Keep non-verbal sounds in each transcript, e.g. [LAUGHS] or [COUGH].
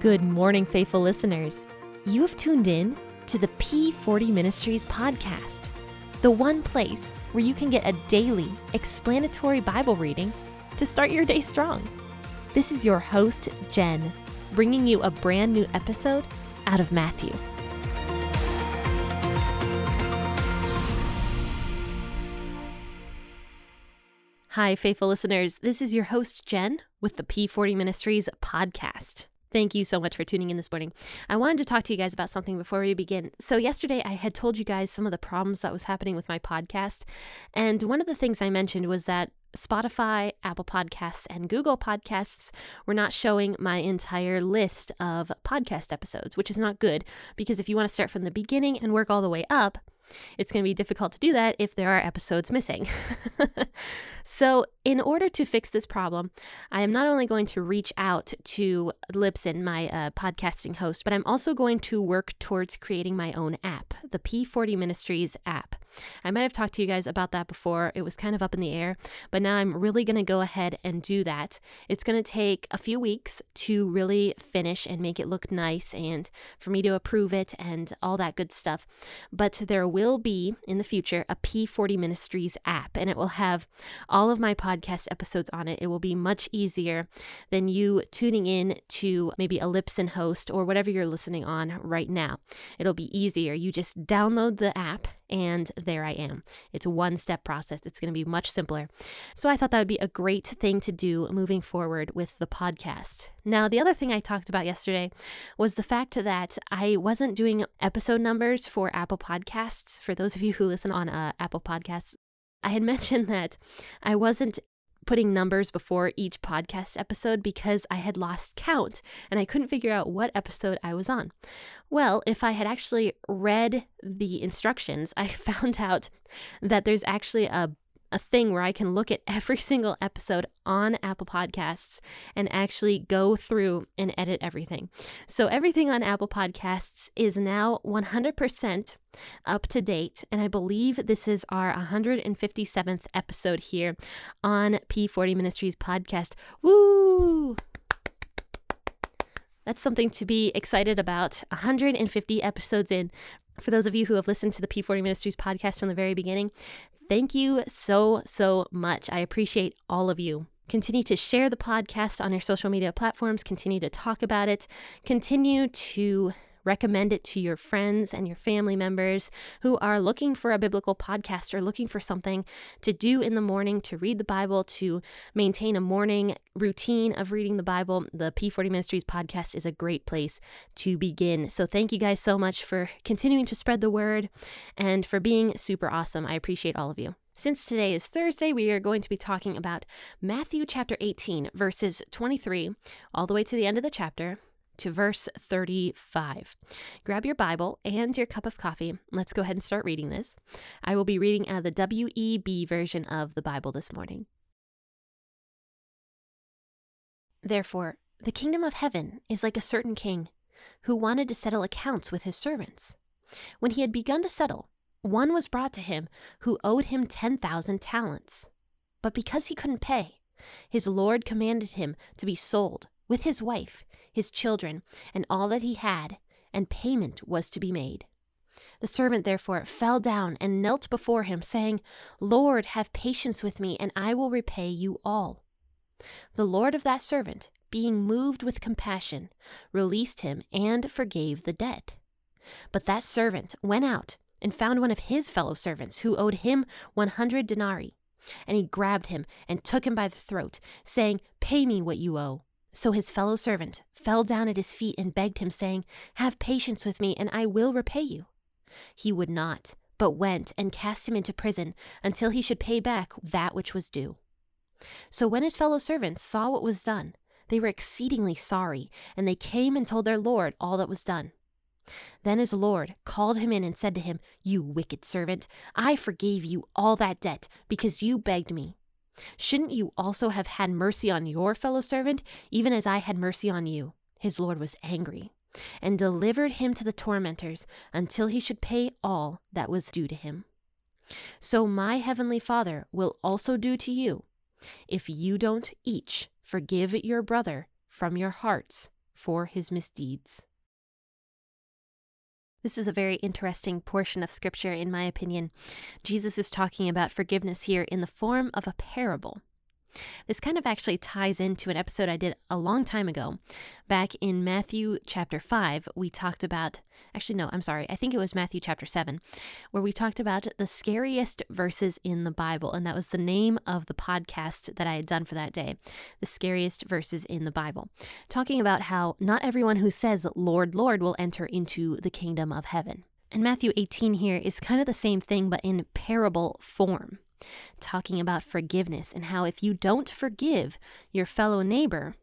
Good morning, faithful listeners. You have tuned in to the P40 Ministries podcast, the one place where you can get a daily explanatory Bible reading to start your day strong. This is your host, Jen, bringing you a brand new episode out of Matthew. Hi, faithful listeners. This is your host, Jen, with the P40 Ministries podcast. Thank you so much for tuning in this morning. I wanted to talk to you guys about something before we begin. So, yesterday I had told you guys some of the problems that was happening with my podcast. And one of the things I mentioned was that Spotify, Apple Podcasts, and Google Podcasts were not showing my entire list of podcast episodes, which is not good because if you want to start from the beginning and work all the way up, it's going to be difficult to do that if there are episodes missing. [LAUGHS] so, in order to fix this problem, I am not only going to reach out to Libsyn, my uh, podcasting host, but I'm also going to work towards creating my own app, the P40 Ministries app. I might have talked to you guys about that before. It was kind of up in the air, but now I'm really going to go ahead and do that. It's going to take a few weeks to really finish and make it look nice and for me to approve it and all that good stuff. But there will be in the future a P40 Ministries app, and it will have all of my podcast episodes on it. It will be much easier than you tuning in to maybe a Libsyn host or whatever you're listening on right now. It'll be easier. You just download the app and there I am. It's a one step process. It's going to be much simpler. So I thought that would be a great thing to do moving forward with the podcast. Now, the other thing I talked about yesterday was the fact that I wasn't doing episode numbers for Apple Podcasts. For those of you who listen on uh, Apple Podcasts, I had [LAUGHS] mentioned that I wasn't putting numbers before each podcast episode because I had lost count and I couldn't figure out what episode I was on. Well, if I had actually read the instructions, [LAUGHS] I found out that there's actually a a thing where I can look at every [LAUGHS] single episode on Apple Podcasts and actually go through and edit everything. So everything on Apple Podcasts is now 100% up to date. And I believe this is our 157th episode here on P40 Ministries podcast. Woo! That's something to be excited about. 150 episodes in. For those of you who have listened to the P40 Ministries podcast from the very beginning, Thank you so, so much. I appreciate all of you. Continue to share the podcast on your social media platforms, continue to talk about it, continue to recommend it to your friends and your family members who are looking for a biblical podcast or looking for something to do in the morning to read the Bible, to maintain a morning routine of reading the Bible. The P40 Ministries podcast is a great place to begin. So, thank you guys so much for continuing to spread the word and for being super awesome. I appreciate all of you. Since today is Thursday, we are going to be talking about Matthew chapter 18, verses 23 all the way to the end of the chapter, to verse 35. Grab your Bible and your cup of coffee. Let's go ahead and start reading this. I will be reading out of the WEB version of the Bible this morning. Therefore, the kingdom of heaven is like a certain king who wanted to settle accounts with his servants. When he had begun to settle, one was brought to him who owed him 10,000 talents. But because he couldn't pay, his Lord commanded him to be sold with his wife his children, and all that he had, and payment was to be made. The servant therefore fell down and knelt before him, saying, Lord, have patience with me, and I will repay you all. The Lord of that servant, being moved with compassion, released him and forgave the debt. But that servant went out and found one of his fellow servants who owed him one hundred denarii. And he grabbed him and took him by the throat, saying, Pay me what you owe. So his fellow servant fell down at his feet and begged him, saying, Have patience with me, and I will repay you. He would not, but went and cast him into prison until he should pay back that which was due. So when his fellow servants saw what was done, they were exceedingly sorry, and they came and told their Lord all that was done. Then his Lord called him in and said to him, You wicked servant, I forgave you all that debt because you begged me. Shouldn't you also have had mercy on your fellow servant, even as I had mercy on you? His Lord was angry and delivered him to the tormentors until he should pay all that was due to him. So my heavenly Father will also do to you if you don't each forgive your brother from your hearts for his misdeeds. This is a very interesting portion of scripture, in my opinion. Jesus is talking about forgiveness here in the form of a parable. This kind of actually ties into an episode I did a long time ago. Back in Matthew chapter 5, we talked about, actually, no, I'm sorry, I think it was Matthew chapter 7, where we talked about the scariest verses in the Bible. And that was the name of the podcast that I had done for that day The Scariest Verses in the Bible, talking about how not everyone who says, Lord, Lord, will enter into the kingdom of heaven. And Matthew 18 here is kind of the same thing, but in parable form talking about forgiveness and how if you don't forgive your fellow neighbor,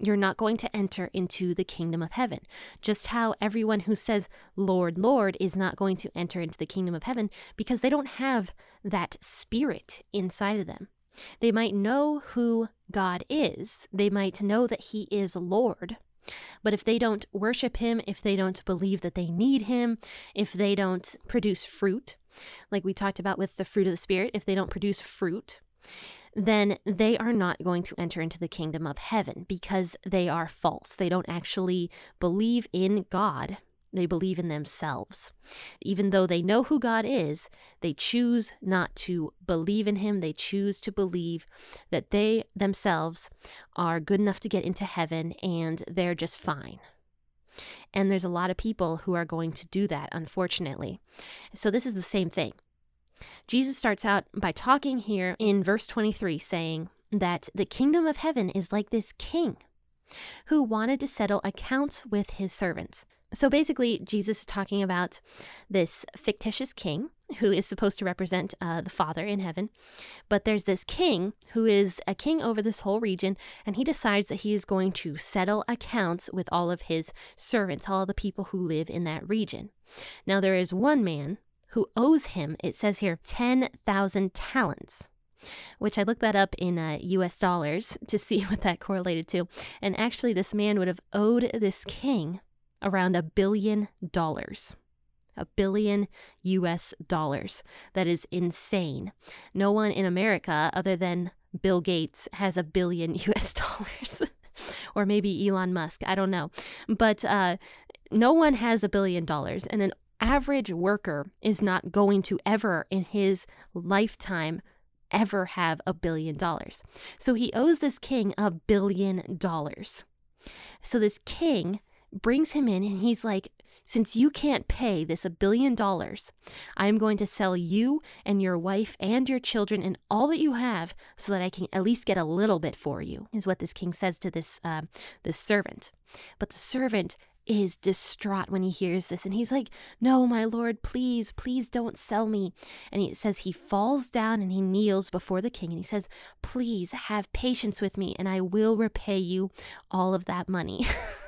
you're not going to enter into the kingdom of heaven. Just how everyone who says, Lord, Lord, is not going to enter into the kingdom of heaven because they don't have that spirit inside of them. They might know who God is, they might know that He is Lord. But if they don't worship Him, if they don't believe that they need Him, if they don't produce fruit, like we talked about with the fruit of the Spirit, if they don't produce fruit, then they are not going to enter into the kingdom of heaven because they are false. They don't actually believe in God. They believe in themselves. Even though they know who God is, they choose not to believe in Him. They choose to believe that they themselves are good enough to get into heaven and they're just fine. And there's a lot of people who are going to do that, unfortunately. So this is the same thing. Jesus starts out by talking here in verse 23, saying that the kingdom of heaven is like this king who wanted to settle accounts with his servants. So basically, Jesus is talking about this fictitious king who is supposed to represent uh, the Father in heaven. But there's this king who is a king over this whole region, and he decides that he is going to settle accounts with all of his servants, all the people who live in that region. Now, there is one man who owes him, it says here, 10,000 talents which I looked that up in uh, US dollars to [LAUGHS] see what that correlated to. And actually, this man would have owed this king around a billion dollars. A billion US dollars. That is insane. No one in America, other than Bill Gates, has a billion [LAUGHS] US dollars. or maybe Elon Musk. I don't know. But uh, no one has a billion dollars. And an average worker is not going to ever in his lifetime ever have a billion dollars. So he owes this king a billion dollars. So this king brings him in and he's like, since you can't pay this a billion dollars, I am going to sell you and your wife and your children and all that you have so that I can at least get a little bit for you, is what this king says to this, uh, this servant. But the servant is distraught when he hears this and he's like, No, my lord, please, please don't sell me. And he says he falls down and he kneels before the king and he says, Please have patience with me and I will repay you all of that money. [LAUGHS]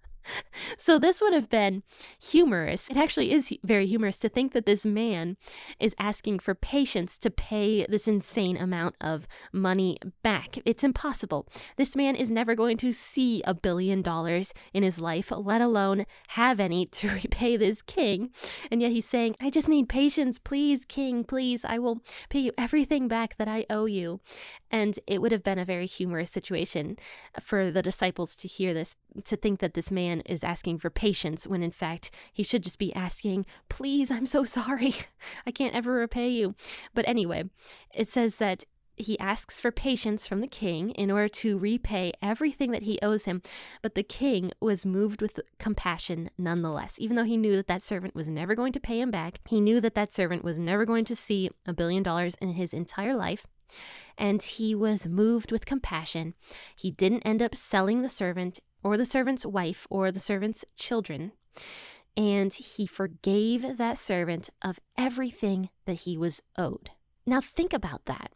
so this would have been humorous. It actually is very humorous to think that this man is asking for patience to pay this insane amount of money back. It's impossible. This man is never going to see a billion dollars in his life, let alone have any [LAUGHS] to repay this king. And yet he's saying, I just need patience. Please, king, please, I will pay you everything back that I owe you. And it would have been a very humorous situation for the disciples to hear this, to think that this is asking for patience when in fact he should just be asking, Please, I'm so sorry. [LAUGHS] I can't ever repay you. But anyway, it says that he asks for patience from the king in order to repay everything that he owes him. But the king was moved with compassion nonetheless. Even though he knew that that servant was never going to pay him back, he knew that that servant was never going to see a billion dollars in his entire life and he was moved with compassion. He didn't end up selling the servant or the servant's wife or the servant's children, and he forgave that servant of everything that he was owed. Now, think about that.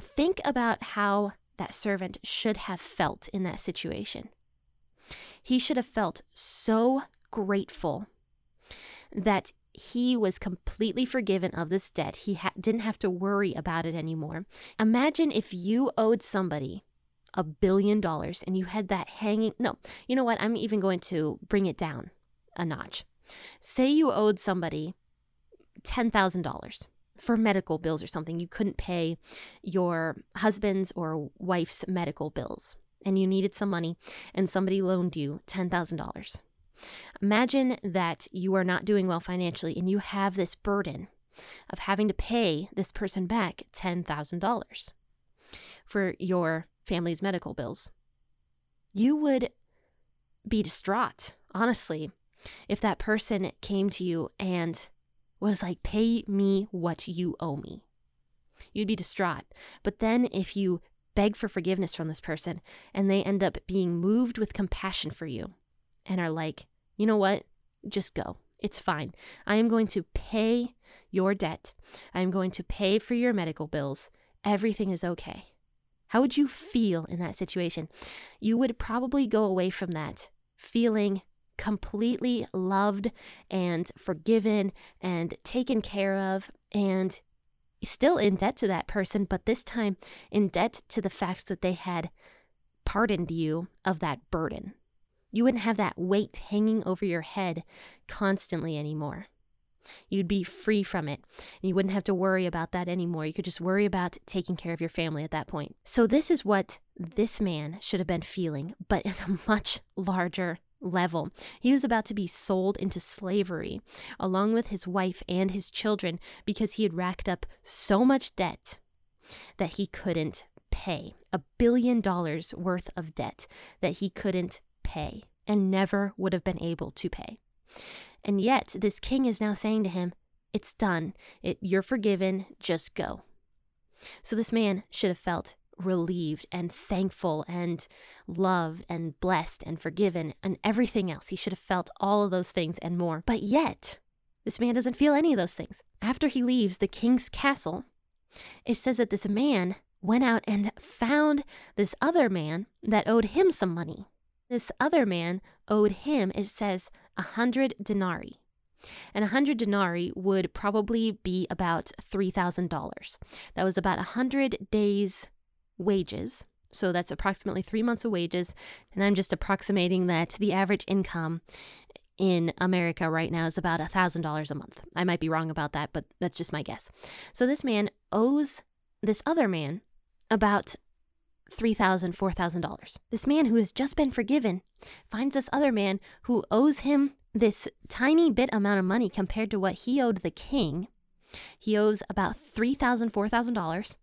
Think about how that servant should have felt in that situation. He should have felt so grateful that he was completely forgiven of this debt. He ha- didn't have to worry about it anymore. Imagine if you owed somebody a billion dollars and you had that hanging. No, you know what? I'm even going to bring it down a notch. Say you owed somebody $10,000 for medical bills or something. You couldn't pay your husband's or wife's medical bills. and you needed some money and somebody loaned you $10,000. Imagine that you are not doing well financially and you have this burden of having to pay this person back $10,000 for your family's medical bills. You would be distraught, honestly, if that person came to you and was like, pay me what you owe me. You'd be distraught. But then if you beg for forgiveness from this person and they end up being moved with compassion for you and are like, you know what? Just go. It's fine. I am going to pay your debt. I am going to pay for your medical bills. Everything is okay. How would you feel in that situation? You would probably go away from that feeling completely loved and forgiven and taken care of and still in debt to that person, but this time in debt to the fact that they had pardoned you of that burden. You wouldn't have that weight hanging over your head constantly anymore. You'd be free from it. And you wouldn't have to worry about that anymore. You could just worry about taking care of your family at that point. So, this is what this man should have been feeling, but in a [LAUGHS] much larger level. He was about to be sold into slavery along with his wife and his children because he had racked up so much debt that he couldn't pay. A billion dollars worth of debt that he couldn't pay and never would have been able to pay. And yet, this king is now saying to him, It's done. It, you're forgiven. Just go. So, this man should have felt relieved and thankful and loved and blessed and forgiven and everything else. He should have felt all of those things and more. But yet, this man doesn't feel any of those things. After he leaves the king's castle, it says that this man went out and found this other man that owed him some money. This other man owed him, it says, a hundred denarii. And a hundred denarii would probably be about $3,000. That was about a hundred days' wages. So that's approximately three months of wages. And I'm just approximating that the average income in America right now is about $1,000 a month. I might be wrong about that, but that's just my guess. So this man owes this other man about $3,000, $4,000. This man who has just been forgiven finds this other man who owes him this tiny bit amount of money compared to what he owed the king. He owes about $3,000, $4,000,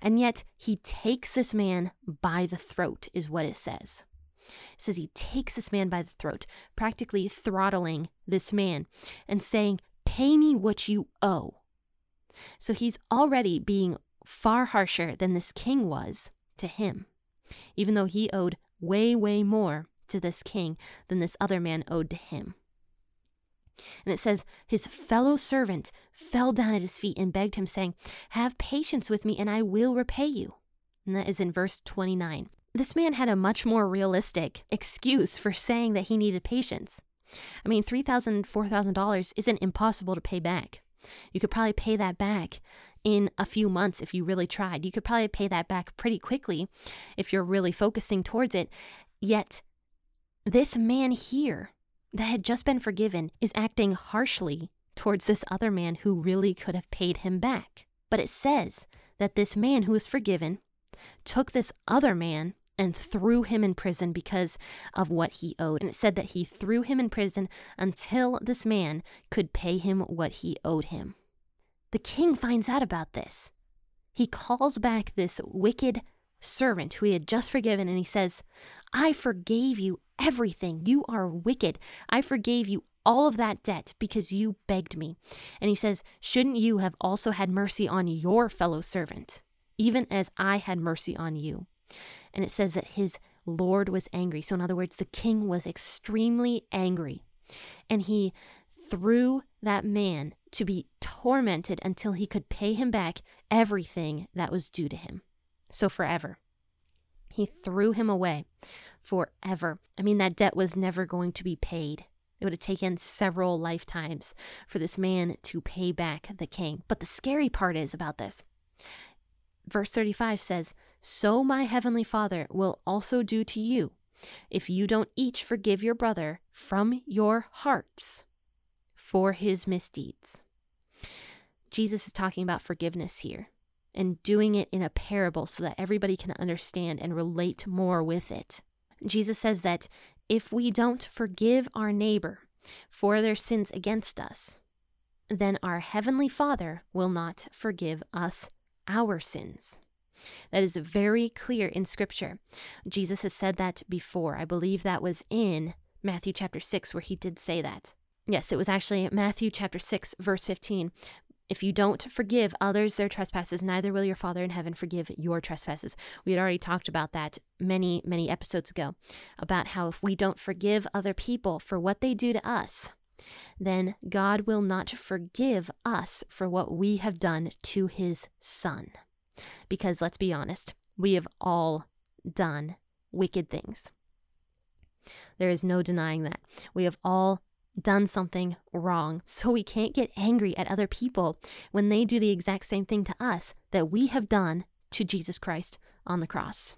and yet he takes this man by the throat, is what it says. It says he takes this man by the throat, practically throttling this man and saying, Pay me what you owe. So he's already being far harsher than this king was to him, even though he owed way, way more to this king than this other man owed to him. And it says, His fellow servant fell down at his feet and begged him, saying, Have patience with me, and I will repay you. And that is in verse 29. This man had a much more realistic excuse for saying that he needed patience. I mean, $3,000, $4,000 isn't impossible to pay back. You could probably pay that back in a few months if you really tried. You could probably pay that back pretty quickly if you're really focusing towards it. Yet, this man here that had just been forgiven is acting harshly towards this other man who really could have paid him back. But it says that this man who was forgiven took this other man and threw him in prison because of what he owed. And it said that he threw him in prison until this man could pay him what he owed him. The king finds out about this. He calls back this wicked servant who he had just forgiven and he says, I forgave you everything. You are wicked. I forgave you all of that debt because you begged me. And he says, Shouldn't you have also had mercy on your fellow servant, even as I had mercy on you? And it says that his Lord was angry. So, in other words, the king was extremely angry. And he threw that man to be tormented until he could pay him back everything that was due to him. So forever. He threw him away forever. I mean, that debt was never going to be paid. It would have taken several lifetimes for this man to pay back the king. But the scary part is about this. Verse 35 says, So my heavenly Father will also do to you if you don't each forgive your brother from your hearts for his misdeeds. Jesus is talking about forgiveness here. and doing it in a parable so that everybody can understand and relate more with it. Jesus says that if we don't forgive our neighbor for their sins against us, then our Heavenly Father will not forgive us our sins. That is very clear in Scripture. Jesus has said that before. I believe that was in Matthew chapter 6, where he did say that. Yes, it was actually Matthew chapter 6, verse 15. If you don't forgive others their trespasses, neither will your Father in heaven forgive your trespasses. We had already talked about that many, many episodes ago about how if we don't forgive other people for what they do to us, then God will not forgive us for what we have done to his Son. Because let's be honest, we have all done wicked things. There is no denying that. We have all done something wrong. So we can't get angry at other people when they do the exact same thing to us that we have done to Jesus Christ on the cross.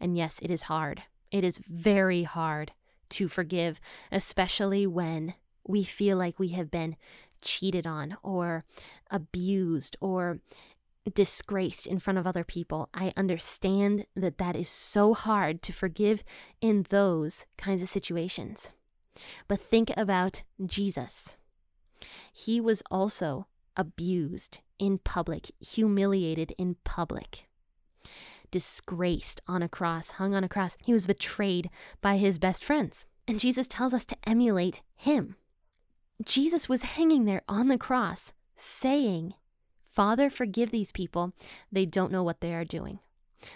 And yes, it is hard. It is very hard to forgive, especially when we feel like we have been cheated on or abused or disgraced in front of other people. I understand that that is so hard to forgive in those kinds of situations. But think about Jesus. He was also abused in public, humiliated in public, disgraced on a cross, hung on a cross. He was betrayed by his best friends. And Jesus tells us to emulate him. Jesus was hanging there on the cross saying, Father, forgive these people. They don't know what they are doing.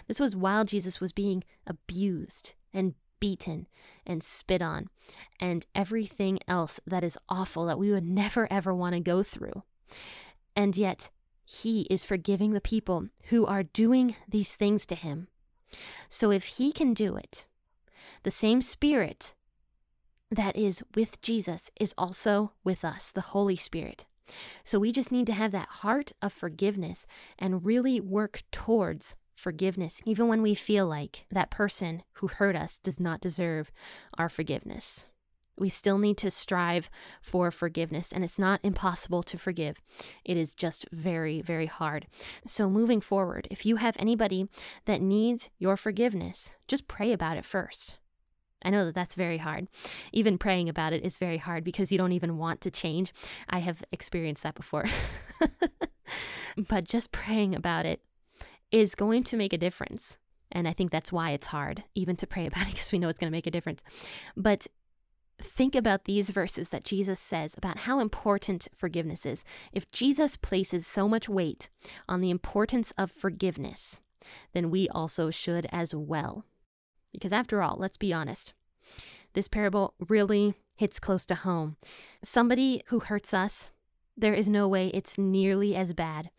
This was while Jesus was being abused and beaten and spit on and everything else that is awful that we would never ever want to go through. And yet, he is forgiving the people who are doing these things to him. So if he can do it, the same spirit that is with Jesus is also with us, the Holy Spirit. So we just need to have that heart of forgiveness and really work towards forgiveness, even when we feel like that person who hurt us does not deserve our forgiveness. We still need to strive for forgiveness, and it's not impossible to forgive. It is just very, very hard. So, moving forward, if you have anybody that needs your forgiveness, just pray about it first. I know that that's very hard. Even praying about it is very hard because you don't even want to change. I have experienced that before. [LAUGHS] but just praying about it is going to make a difference. And I think that's why it's hard even to pray about it [LAUGHS] because we know it's going to make a difference. But think about these verses that Jesus says about how important forgiveness is. If Jesus places so much weight on the importance of forgiveness, then we also should as well. Because after all, let's be honest, this parable really hits close to home. Somebody who hurts us, there is no way it's nearly as bad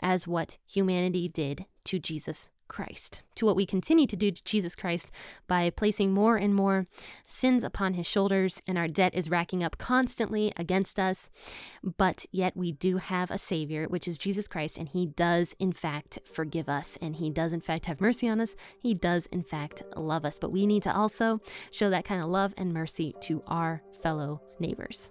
as what humanity did to Jesus Christ, to what we continue to do to Jesus Christ by placing more and more sins upon his shoulders, and our debt is racking up constantly against us. But yet we do have a Savior, which is Jesus Christ, and he does, in fact, forgive us, and he does, in fact, have mercy on us. He does, in fact, love us. But we need to also show that kind of love and mercy to our fellow neighbors.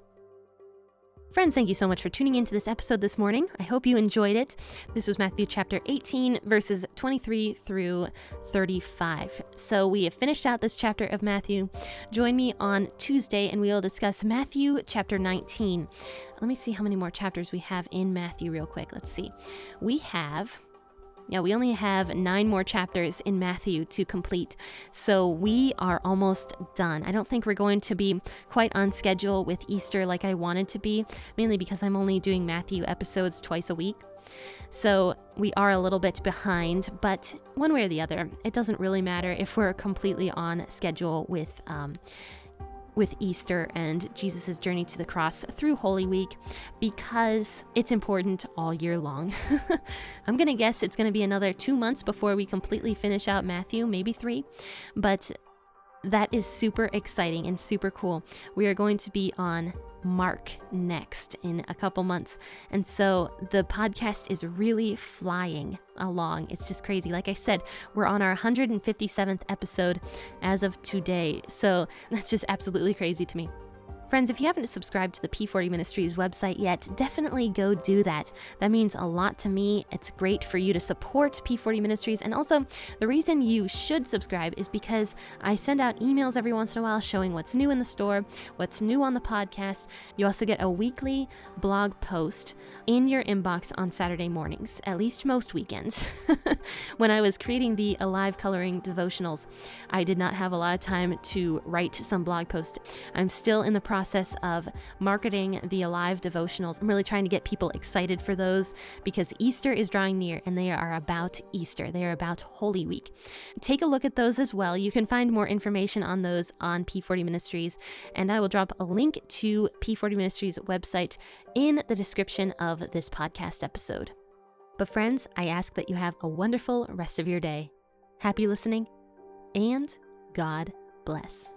Friends, thank you so much for tuning into this episode this morning. I hope you enjoyed it. This was Matthew chapter 18, verses 23 through 35. So we have finished out this chapter of Matthew. Join me on Tuesday and we will discuss Matthew chapter 19. Let me see how many more chapters we have in Matthew, real quick. Let's see. We have yeah, we only have nine more chapters in Matthew to complete, so we are almost done. I don't think we're going to be quite on schedule with Easter like I wanted to be, mainly because I'm only doing Matthew episodes twice a week. So we are a little bit behind, but one way or the other, it doesn't really matter if we're completely on schedule with um, with Easter and Jesus' journey to the cross through Holy Week because it's important all year long. [LAUGHS] I'm going to guess it's going to be another two months before we completely finish out Matthew, maybe three. But that is super exciting and super cool. We are going to be on Mark next in a couple months. And so the podcast is really flying along. It's just crazy. Like I said, we're on our 157th episode as of today. So that's just absolutely crazy to me. Friends, if you haven't subscribed to the P40 Ministries website yet, definitely go do that. That means a lot to me. It's great for you to support P40 Ministries. And also, the reason you should subscribe is because I send out emails every once in a while showing what's new in the store, what's new on the podcast. You also get a weekly blog post in your inbox on Saturday mornings, at least most weekends. [LAUGHS] when I was creating the Alive Coloring devotionals, I did not have a lot of time to write some blog post. I'm still in the process process of marketing the Alive devotionals. I'm really trying to get people excited for those because Easter is drawing near and they are about Easter. They are about Holy Week. Take a look at those as well. You can find more information on those on P40 Ministries, and I will drop a link to P40 Ministries website in the description of this podcast episode. But, friends, I ask that you have a wonderful rest of your day. Happy listening, and God bless.